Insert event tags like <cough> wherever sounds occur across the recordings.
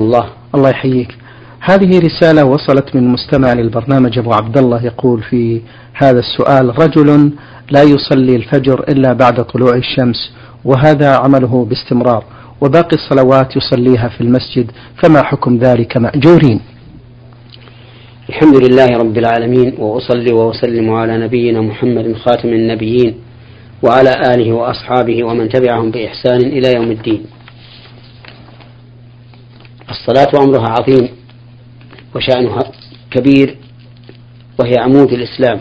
الله. الله يحييك. هذه رسالة وصلت من مستمع للبرنامج أبو عبد الله يقول في هذا السؤال رجل لا يصلي الفجر إلا بعد طلوع الشمس وهذا عمله باستمرار وباقي الصلوات يصليها في المسجد فما حكم ذلك مأجورين؟ الحمد لله رب العالمين وأصلي وأسلم على نبينا محمد خاتم النبيين وعلى آله وأصحابه ومن تبعهم بإحسان إلى يوم الدين. الصلاة أمرها عظيم وشأنها كبير وهي عمود الإسلام.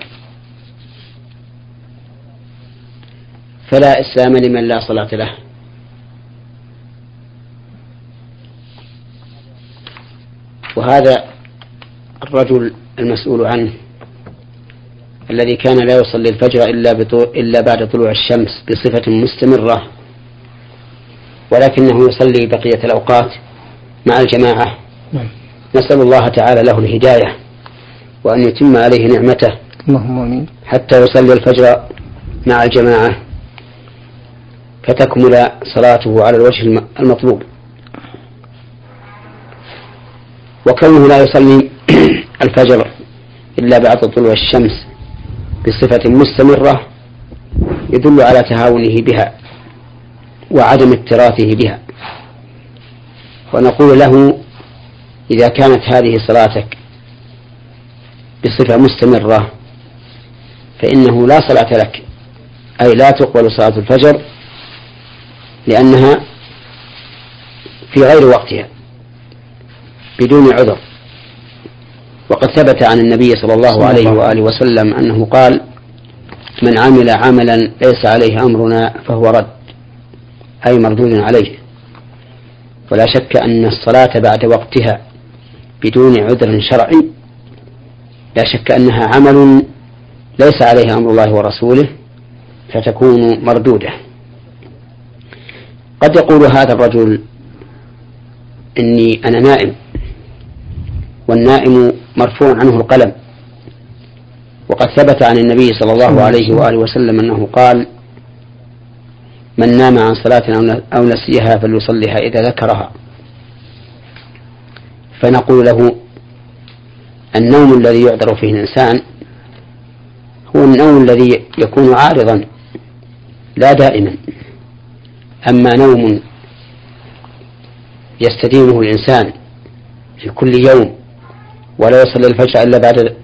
فلا إسلام لمن لا صلاة له. وهذا الرجل المسؤول عنه الذي كان لا يصلي الفجر إلا, إلا بعد طلوع الشمس بصفة مستمرة ولكنه يصلي بقية الأوقات مع الجماعة. نعم. نسأل الله تعالى له الهداية وأن يتم عليه نعمته اللهم آمين. حتى يصلي الفجر مع الجماعة فتكمل صلاته على الوجه المطلوب. وكونه لا يصلي <clears throat> الفجر إلا بعد طلوع الشمس بصفة مستمرة يدل على تهاونه بها وعدم اكتراثه بها. ونقول له إذا كانت هذه صلاتك بصفة مستمرة فإنه لا صلاة لك أي لا تقبل صلاة الفجر لأنها في غير وقتها بدون عذر. وقد ثبت عن النبي صلى الله عليه وآله وسلم أنه قال من عمل عملا ليس عليه أمرنا فهو رد أي مردود عليه. ولا شك أن الصلاة بعد وقتها بدون عذر شرعي. لا شك أنها عمل ليس عليه أمر الله ورسوله فتكون مردودة. قد يقول هذا الرجل إني أنا نائم والنائم مرفوع عنه القلم. وقد ثبت عن النبي صلى الله عليه وآله وسلم أنه قال من نام عن صلاة أو نسيها فليصليها إذا ذكرها. فنقول له النوم الذي يعذر فيه الإنسان هو النوم الذي يكون عارضا لا دائما. أما نوم يستديمه الإنسان في كل يوم ولا يصلي الفجر إلا بعد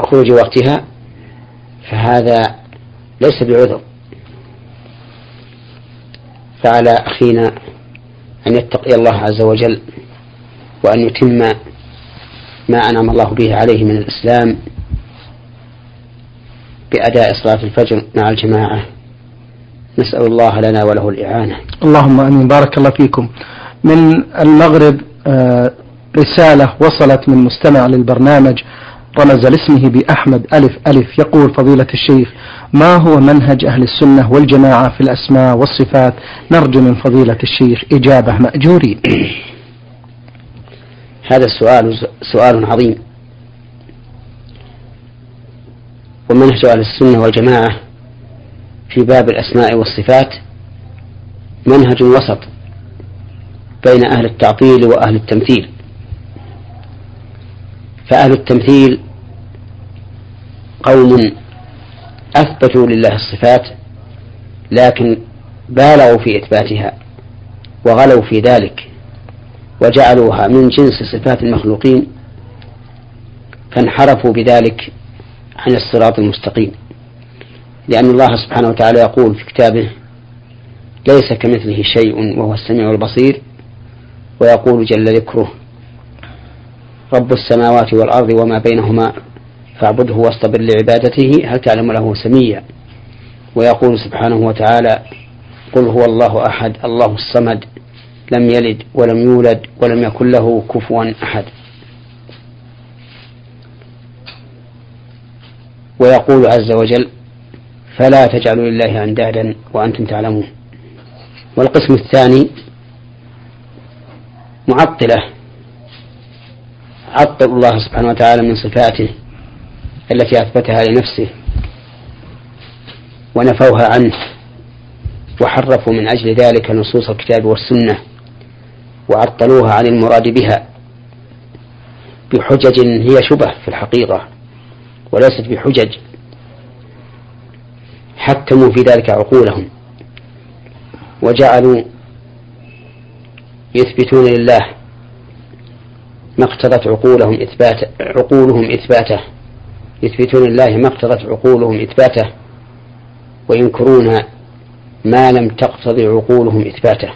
خروج وقتها فهذا ليس بعذر. فعلى أخينا أن يتقي الله عز وجل وأن يتم ما أنعم الله به عليه من الإسلام بأداء صلاة الفجر مع الجماعة. نسأل الله لنا وله الإعانة. اللهم أمين. بارك الله فيكم. من المغرب آه، رسالة وصلت من مستمع للبرنامج رمز لاسمه بأحمد ألف ألف يقول فضيلة الشيخ ما هو منهج أهل السنة والجماعة في الأسماء والصفات؟ نرجو من فضيلة الشيخ إجابة مأجورين. <coughs> هذا السؤال سؤال عظيم. ومنهج أهل السنة والجماعة في باب الأسماء والصفات منهج وسط بين أهل التعطيل وأهل التمثيل. فأهل التمثيل قوم أثبتوا لله الصفات لكن بالغوا في إثباتها وغلوا في ذلك وجعلوها من جنس صفات المخلوقين فانحرفوا بذلك عن الصراط المستقيم. لأن الله سبحانه وتعالى يقول في كتابه ليس كمثله شيء وهو السميع البصير ويقول جل ذكره رب السماوات والأرض وما بينهما فاعبده واصطبر لعبادته هل تعلم له سميا؟ ويقول سبحانه وتعالى قل هو الله أحد الله الصمد لم يلد ولم يولد ولم يكن له كفوا أحد. ويقول عز وجل فلا تجعلوا لله أندادا وأنتم تعلمون. والقسم الثاني معطلة عطل الله سبحانه وتعالى من صفاته التي أثبتها لنفسه ونفوها عنه وحرفوا من أجل ذلك نصوص الكتاب والسنة وعطلوها عن المراد بها بحجج هي شبه في الحقيقة وليست بحجج حكموا في ذلك عقولهم وجعلوا يثبتون لله ما اقتضت عقولهم إثبات عقولهم إثباته. يثبتون لله ما اقتضت عقولهم إثباته. وينكرون ما لم تقتضي عقولهم إثباته.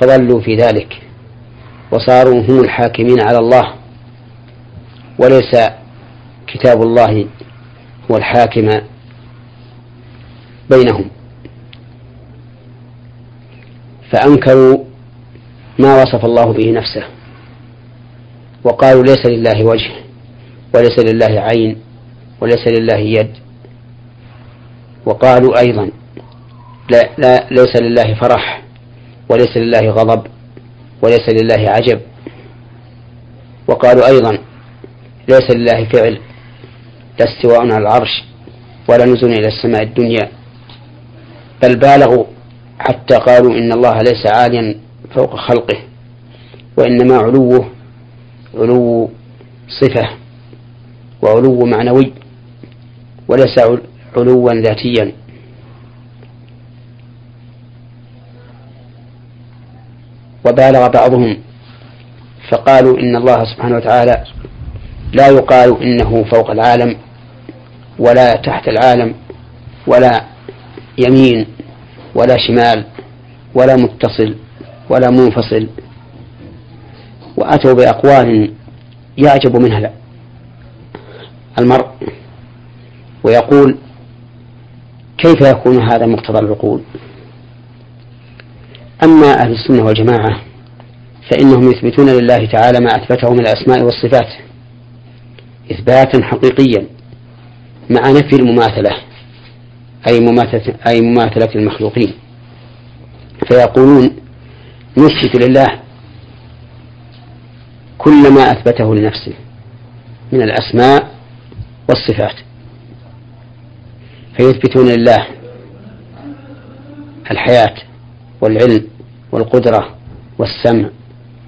فضلوا في ذلك. وصاروا هم الحاكمين على الله. وليس كتاب الله هو الحاكم بينهم. فأنكروا ما وصف الله به نفسه. وقالوا ليس لله وجه وليس لله عين وليس لله يد. وقالوا أيضا لا, لا ليس لله فرح وليس لله غضب وليس لله عجب. وقالوا أيضا ليس لله فعل لا استواء على العرش ولا نزول إلى السماء الدنيا. بل بالغوا حتى قالوا إن الله ليس عاليا فوق خلقه وإنما علوه علو صفة وعلو معنوي وليس علوا ذاتيا. وبالغ بعضهم فقالوا إن الله سبحانه وتعالى لا يقال إنه فوق العالم ولا تحت العالم ولا يمين ولا شمال ولا متصل ولا منفصل. وأتوا بأقوال يعجب منها المرء ويقول كيف يكون هذا مقتضى العقول؟ أما أهل السنة والجماعة فإنهم يثبتون لله تعالى ما أثبته من الأسماء والصفات إثباتا حقيقيا مع نفي المماثلة أي مماثلة, أي مماثلة المخلوقين. فيقولون نثبت لله كل ما أثبته لنفسه من الأسماء والصفات. فيثبتون لله الحياة والعلم والقدرة والسمع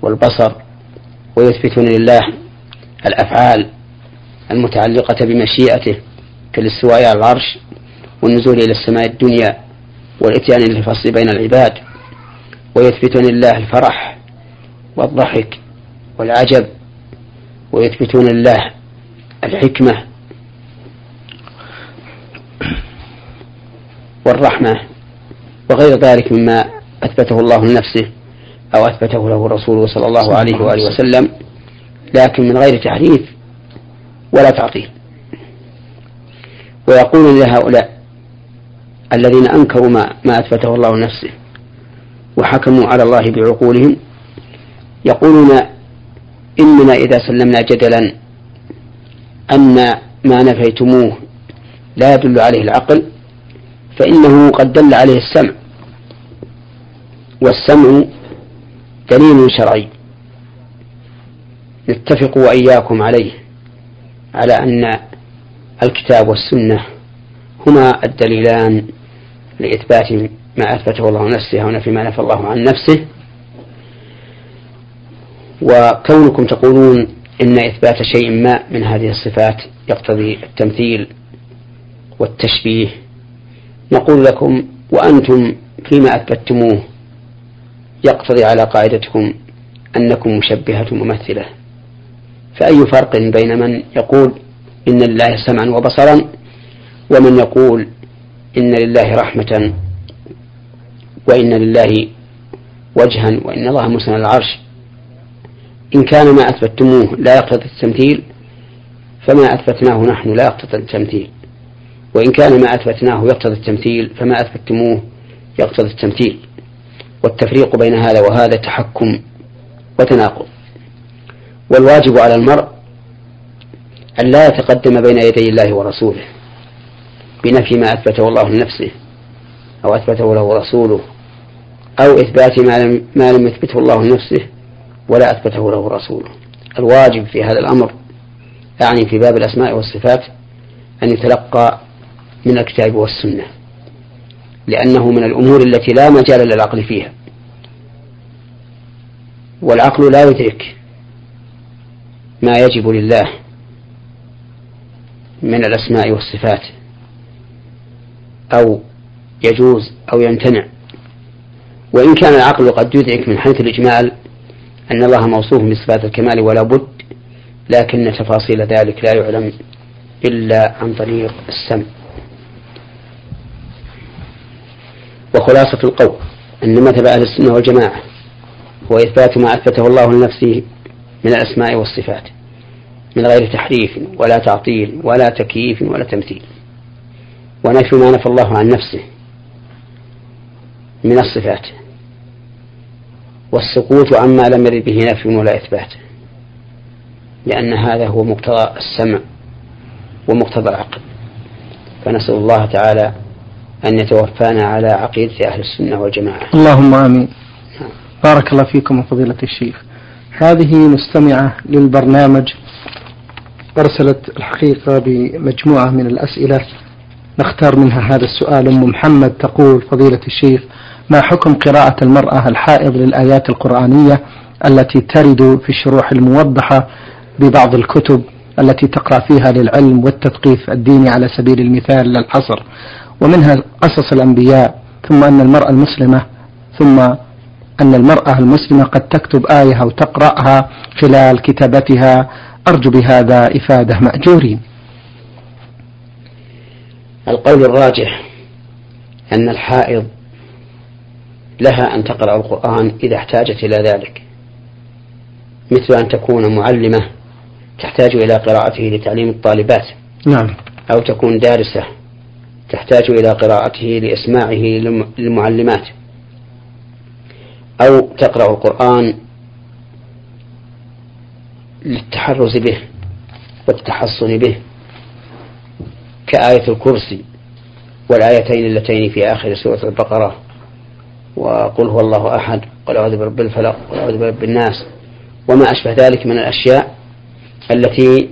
والبصر ويثبتون لله الأفعال المتعلقة بمشيئته كالاستواء على العرش والنزول إلى السماء الدنيا والإتيان للفصل بين العباد. ويثبتون لله الفرح والضحك والعجب ويثبتون لله الحكمة والرحمة وغير ذلك مما أثبته الله لنفسه أو أثبته له رسوله صلى الله عليه وآله وسلم لكن من غير تحريف ولا تعطيل. ويقول لهؤلاء الذين أنكروا ما, ما أثبته الله لنفسه وحكموا على الله بعقولهم يقولون إننا إذا سلمنا جدلا أن ما نفيتموه لا يدل عليه العقل فإنه قد دل عليه السمع والسمع دليل شرعي نتفق وإياكم عليه على أن الكتاب والسنة هما الدليلان لإثبات ما أثبته الله نفسه ونفي ما نفى الله عن نفسه. وكونكم تقولون إن إثبات شيء ما من هذه الصفات يقتضي التمثيل والتشبيه نقول لكم وأنتم فيما أثبتموه يقتضي على قاعدتكم أنكم مشبهة ممثلة. فأي فرق بين من يقول إن لله سمعا وبصرا ومن يقول إن لله رحمة وإن لله وجها وإن الله مسلم العرش إن كان ما أثبتموه لا يقتضي التمثيل فما أثبتناه نحن لا يقتضي التمثيل. وإن كان ما أثبتناه يقتضي التمثيل فما أثبتموه يقتضي التمثيل. والتفريق بين هذا وهذا تحكم وتناقض. والواجب على المرء أن لا يتقدم بين يدي الله ورسوله بنفي ما أثبته الله لنفسه أو أثبته له رسوله أو إثبات ما لم, ما لم يثبته الله لنفسه. ولا أثبته له رسوله الواجب في هذا الأمر يعني في باب الأسماء والصفات أن يتلقى من الكتاب والسنة لأنه من الأمور التي لا مجال للعقل فيها. والعقل لا يدرك ما يجب لله من الأسماء والصفات أو يجوز أو يمتنع. وإن كان العقل قد يدرك من حيث الإجمال أن الله موصوف بصفات الكمال ولا بد لكن تفاصيل ذلك لا يعلم إلا عن طريق السمع. وخلاصة القول أن مذهب أهل السنة والجماعة هو إثبات ما أثبته الله لنفسه من الأسماء والصفات من غير تحريف ولا تعطيل ولا تكييف ولا تمثيل. ونفي ما نفى الله عن نفسه من الصفات. والسكوت عما لم يرد به نفي ولا إثبات. لأن هذا هو مقتضى السمع ومقتضى العقل. فنسأل الله تعالى أن يتوفانا على عقيدة أهل السنة والجماعة. اللهم آمين. بارك الله فيكم فضيلة الشيخ. هذه مستمعة للبرنامج أرسلت الحقيقة بمجموعة من الأسئلة. نختار منها هذا السؤال. أم محمد تقول فضيلة الشيخ ما حكم قراءة المرأة الحائض للآيات القرآنية التي ترد في الشروح الموضحة ببعض الكتب التي تقرأ فيها للعلم والتثقيف الديني على سبيل المثال للحصر ومنها قصص الأنبياء ثم أن المرأة المسلمة ثم أن المرأة المسلمة قد تكتب آية أو تقرأها خلال كتابتها. أرجو بهذا إفادة مأجورين. القول الراجح أن الحائض لها أن تقرأ القرآن إذا احتاجت إلى ذلك. مثل أن تكون معلمة تحتاج إلى قراءته لتعليم الطالبات. نعم. أو تكون دارسة تحتاج إلى قراءته لإسماعه للمعلمات. أو تقرأ القرآن للتحرز به والتحصن به كآية الكرسي والآيتين اللتين في آخر سورة البقرة. وقل هو الله أحد قل أعوذ برب الفلق قل أعوذ برب الناس. وما أشبه ذلك من الأشياء التي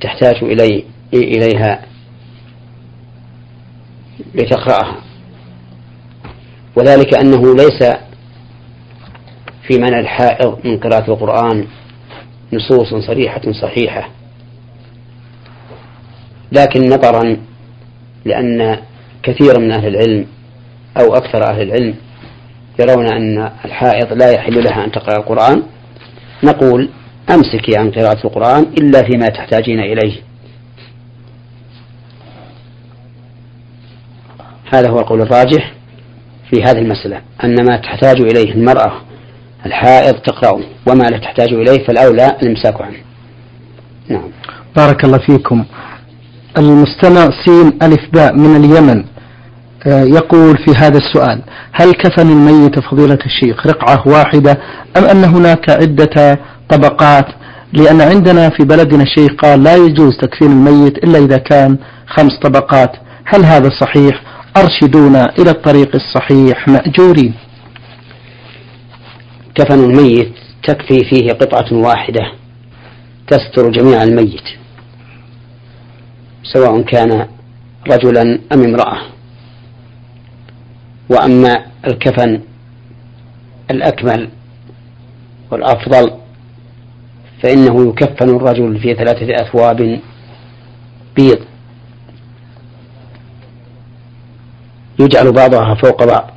تحتاج إلي إليها لتقرأها. وذلك أنه ليس في منع الحائض من قراءة القرآن نصوص صريحة صحيحة. لكن نظرا لأن كثيرا من أهل العلم أو أكثر أهل العلم يرون أن الحائض لا يحل لها أن تقرأ القرآن نقول أمسكي عن قراءة القرآن إلا فيما تحتاجين إليه. هذا هو القول الراجح في هذه المسألة أن ما تحتاج إليه المرأة الحائض تقرأه وما لا تحتاج إليه فالأولى الإمساك عنه. نعم. بارك الله فيكم. المستمع سين ألف باء من اليمن. يقول في هذا السؤال هل كفن الميت فضيلة الشيخ رقعة واحدة أم أن هناك عدة طبقات؟ لأن عندنا في بلدنا شيخ قال لا يجوز تكفين الميت إلا إذا كان خمس طبقات هل هذا صحيح؟ أرشدونا إلى الطريق الصحيح مأجورين. كفن الميت تكفي فيه قطعة واحدة تستر جميع الميت سواء كان رجلا أم امرأة. وأما الكفن الأكمل والأفضل فإنه يكفن الرجل في ثلاثة أثواب بيض يجعل بعضها فوق بعض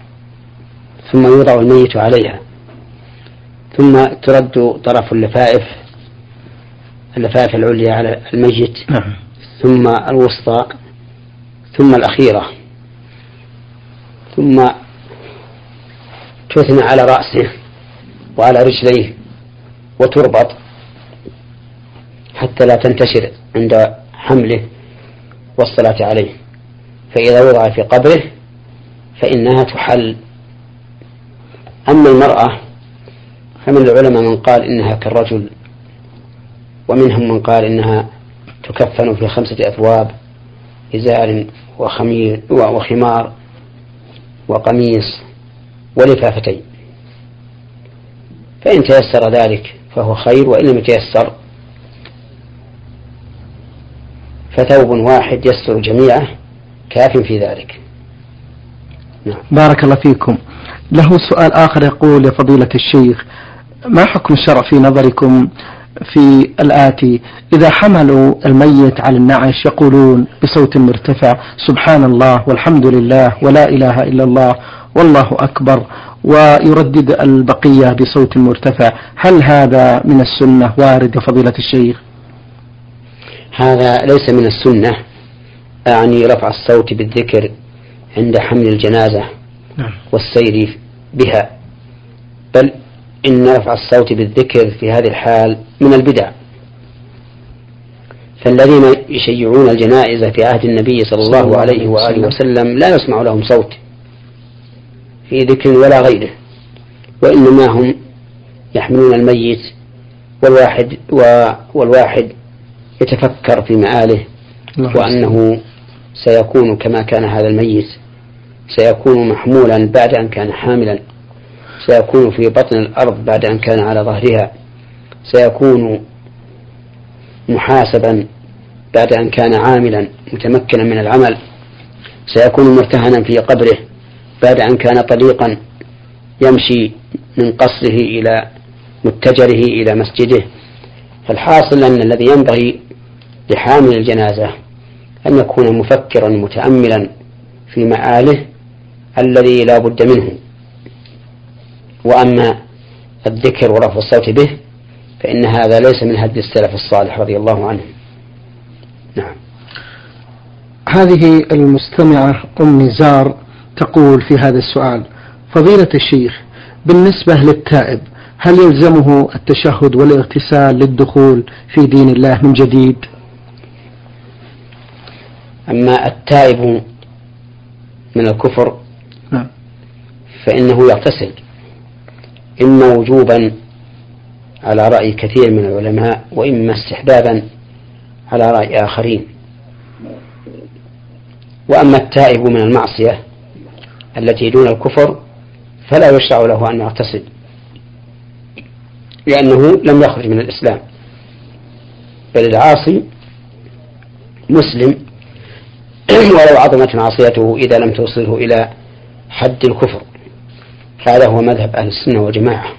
ثم يوضع الميت عليها ثم ترد طرف اللفائف اللفائف العليا على الميت نعم. ثم الوسطى ثم الأخيرة ثم تثنى على رأسه وعلى رجليه وتربط حتى لا تنتشر عند حمله والصلاة عليه. فإذا وضع في قبره فإنها تحل. أما المرأة فمن العلماء من قال إنها كالرجل ومنهم من قال إنها تكفن في خمسة أثواب إزار وخمير وخمار. وقميص ولفافتين. فإن تيسر ذلك فهو خير وإن لم يتيسر فثوب واحد يستر جميعه كاف في ذلك. نعم. بارك الله فيكم. له سؤال آخر يقول يا فضيلة الشيخ ما حكم الشرع في نظركم في الآتي إذا حملوا الميت على النعش يقولون بصوت مرتفع سبحان الله والحمد لله ولا إله إلا الله والله أكبر. ويردد البقية بصوت مرتفع. هل هذا من السنة؟ وارد فضيلة الشيخ. هذا ليس من السنة. أعني رفع الصوت بالذكر عند حمل الجنازة نعم. والسير بها. بل إن رفع الصوت بالذكر في هذه الحال من البدع. فالذين يشيعون الجنائز في عهد النبي صلى الله عليه وآله وسلم. لا يسمع لهم صوت في ذكر ولا غيره وإنما هم يحملون الميت والواحد والواحد يتفكر في مآله وأنه سيكون كما كان هذا الميت سيكون محمولا بعد أن كان حاملا. سيكون في بطن الأرض بعد أن كان على ظهرها سيكون محاسبا بعد أن كان عاملا متمكنا من العمل سيكون مرتهنا في قبره بعد أن كان طليقا يمشي من قصره إلى متجره إلى مسجده. فالحاصل أن الذي ينبغي لحامل الجنازة أن يكون مفكرا متأملا في مآله الذي لا بد منه. وأما الذكر ورفع الصوت به فإن هذا ليس من هدي السلف الصالح رضي الله عنهم نعم. هذه المستمعة أم نزار تقول في هذا السؤال فضيلة الشيخ بالنسبة للتائب هل يلزمه التشهد والاغتسال للدخول في دين الله من جديد؟ أما التائب من الكفر نعم. فإنه يغتسل. إما وجوبا على رأي كثير من العلماء وإما استحبابا على رأي آخرين. وأما التائب من المعصية التي دون الكفر فلا يشرع له أن يغتسل لأنه لم يخرج من الإسلام. بل العاصي مسلم ولو عظمت معصيته إذا لم توصله إلى حد الكفر. هذا هو مذهب أهل السنة والجماعة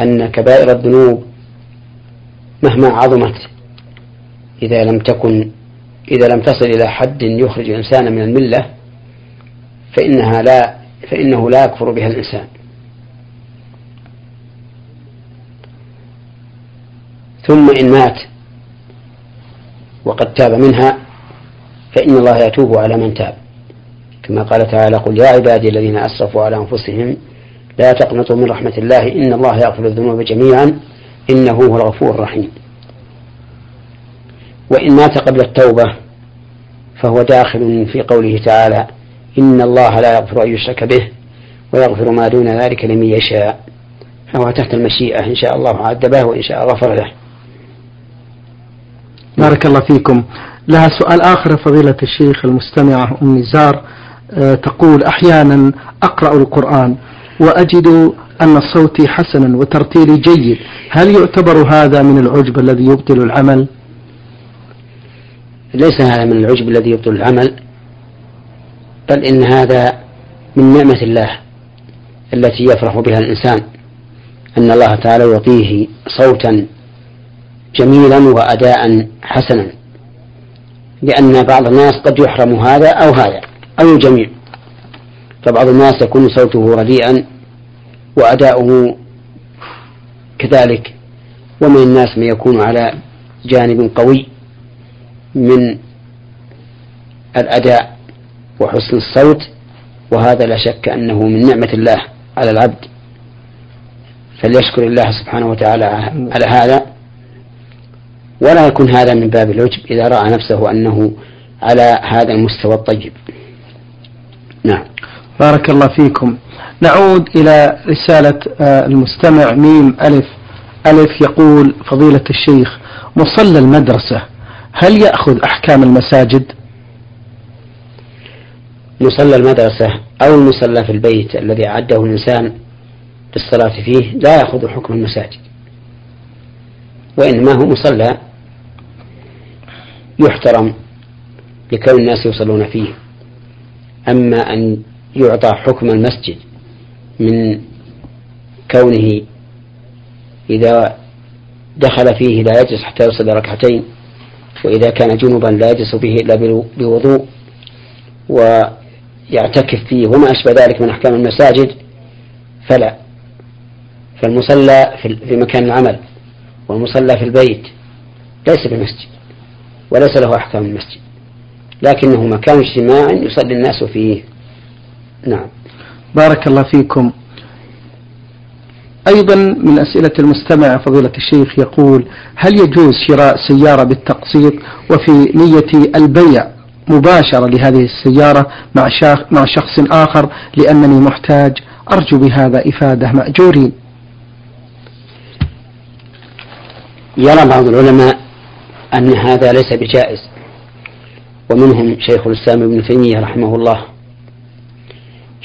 أن كبائر الذنوب مهما عظمت إذا لم تكن إذا لم تصل إلى حد يخرج الإنسان من الملة فإنها لا فإنه لا يكفر بها الإنسان. ثم إن مات وقد تاب منها فإن الله يتوب على من تاب. كما قال تعالى قل يا عبادي الذين أسرفوا على أنفسهم لا تقنطوا من رحمة الله. إن الله يغفر الذنوب جميعا. إنه هو الغفور الرحيم. وإن مات قبل التوبة فهو داخل في قوله تعالى إن الله لا يغفر أن يشرك به ويغفر ما دون ذلك لمن يشاء. فهو تحت المشيئة. إن شاء الله عذبه وإن شاء غفر له. بارك الله فيكم. لها سؤال آخر فضيلة الشيخ المستمعة أم نزار أه تقول أحيانا أقرأ القرآن. وأجد أن صوتي حسنا وترتيلي جيد. هل يعتبر هذا من العجب الذي يبطل العمل؟ ليس هذا من العجب الذي يبطل العمل بل إن هذا من نعمة الله التي يفرح بها الإنسان. أن الله تعالى يعطيه صوتا جميلا وأداء حسنا لأن بعض الناس قد يحرم هذا أو هذا أو الجميع. فبعض الناس يكون صوته رديئا وأداؤه كذلك ومن الناس من يكون على جانب قوي من الأداء وحسن الصوت وهذا لا شك أنه من نعمة الله على العبد. فليشكر الله سبحانه وتعالى على هذا. ولا يكون هذا من باب العجب إذا رأى نفسه أنه على هذا المستوى الطيب. نعم. بارك الله فيكم. نعود إلى رسالة آه، المستمع ميم ألف. ألف يقول فضيلة الشيخ مصلى المدرسة هل يأخذ أحكام المساجد؟ مصلى المدرسة أو المصلى في البيت الذي أعده الإنسان للصلاة فيه لا يأخذ حكم المساجد. وإنما هو مصلى يحترم لكون الناس يصلون فيه. أما أن يعطى حكم المسجد من كونه إذا دخل فيه لا يجلس حتى يصلي ركعتين وإذا كان جنبا لا يجلس فيه إلا بوضوء ويعتكف فيه وما أشبه ذلك من أحكام المساجد فلا. فالمصلى في مكان العمل والمصلى في البيت ليس بمسجد وليس له أحكام المسجد لكنه مكان اجتماع يصلي الناس فيه. نعم. بارك الله فيكم. أيضا من أسئلة المستمع فضيلة الشيخ يقول هل يجوز شراء سيارة بالتقسيط وفي نية البيع مباشرة لهذه السيارة مع مع شخص آخر؟ لأنني محتاج أرجو بهذا إفادة مأجورين. يرى بعض العلماء أن هذا ليس بجائز ومنهم شيخ الإسلام ابن تيمية رحمه الله.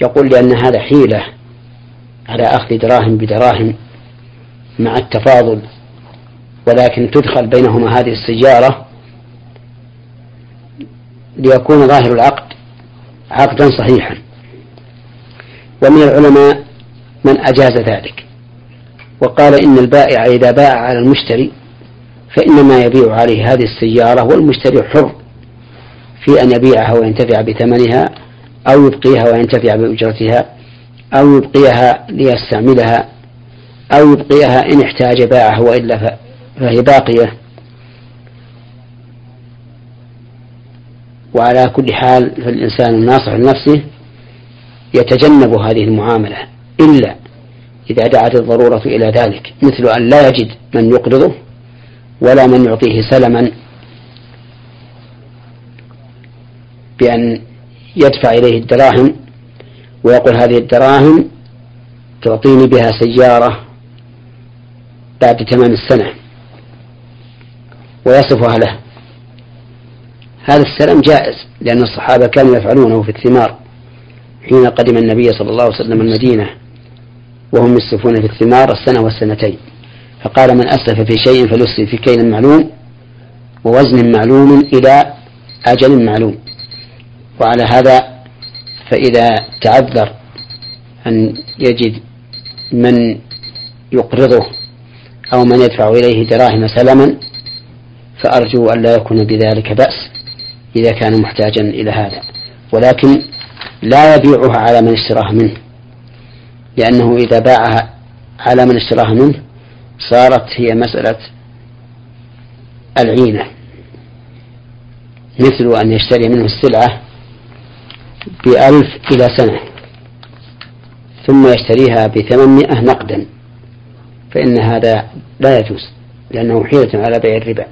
يقول لأن هذا حيلة على أخذ دراهم بدراهم مع التفاضل ولكن تدخل بينهما هذه السيارة ليكون ظاهر العقد عقدا صحيحا. ومن العلماء من أجاز ذلك وقال إن البائع إذا باع على المشتري فإنما يبيع عليه هذه السيارة والمشتري حر في أن يبيعها وينتفع بثمنها أو يبقيها وينتفع بأجرتها أو يبقيها ليستعملها أو يبقيها إن احتاج باعه وإلا فهي باقية. وعلى كل حال فالإنسان الناصح لنفسه يتجنب هذه المعاملة إلا إذا دعت الضرورة إلى ذلك مثل أن لا يجد من يقرضه ولا من يعطيه سلما بأن يدفع إليه الدراهم ويقول هذه الدراهم تعطيني بها سيارة بعد تمام السنة ويصفها له. هذا السلام جائز لأن الصحابة كانوا يفعلونه في الثمار حين قدم النبي صلى الله عليه وسلم المدينة وهم يسلفون في الثمار السنة والسنتين فقال من أسلف في شيء فليسلف في كيل معلوم ووزن معلوم إلى أجل معلوم. وعلى هذا فإذا تعذر أن يجد من يقرضه أو من يدفع إليه دراهم سلما فأرجو أن لا يكون بذلك بأس إذا كان محتاجا إلى هذا. ولكن لا يبيعها على من اشتراها منه لأنه إذا باعها على من اشتراها منه صارت هي مسألة العينة. مثل أن يشتري منه السلعة بألف إلى سنة ثم يشتريها بثمانمائة نقدا فإن هذا لا يجوز لأنه حيلة على بيع الربا.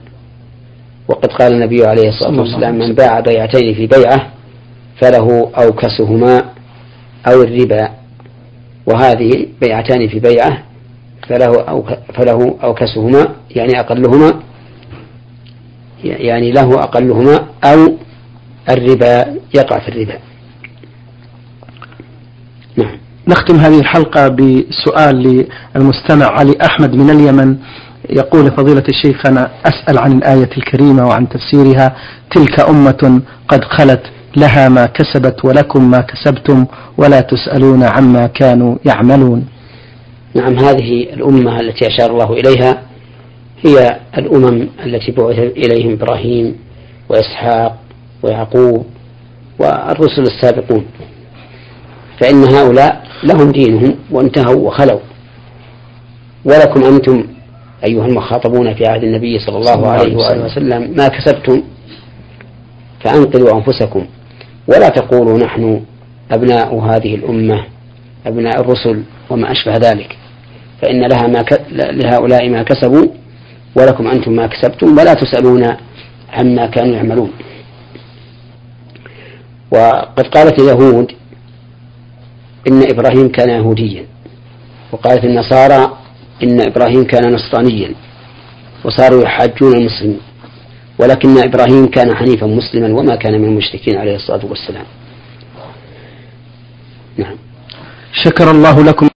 وقد قال النبي عليه الصلاة والسلام من باع بيعتين في بيعة فله أوكسهما أو الربا وهذه بيعتان في بيعة فله أو فله أوكسهما يعني أقلهما يعني له أقلهما أو الربا يقع في الربا. نعم نختم هذه الحلقة بسؤال للمستمع علي أحمد من اليمن. يقول فضيلة الشيخ أنا أسأل عن الآية الكريمة وعن تفسيرها تلك أمة قد خلت لها ما كسبت ولكم ما كسبتم ولا تسألون عما كانوا يعملون. نعم هذه الأمة التي أشار الله إليها هي الأمم التي بعث إليهم إبراهيم وإسحاق ويعقوب والرسل السابقون. فإن هؤلاء لهم دينهم وانتهوا وخلوا. ولكم أنتم أيها المخاطبون في عهد النبي صلى الله عليه وآله وسلم ما كسبتم فأنقذوا أنفسكم. ولا تقولوا نحن أبناء هذه الأمة أبناء الرسل وما أشبه ذلك. فإن لها ما ك... لهؤلاء ما كسبوا ولكم أنتم ما كسبتم ولا تسألون عما كانوا يعملون. وقد قالت اليهود إن إبراهيم كان يهوديا وقالت النصارى إن إبراهيم كان نصرانيا وصاروا يحاجون المسلمين ولكن إبراهيم كان حنيفا مسلما وما كان من المشركين عليه الصلاة والسلام. نعم. شكر الله لكم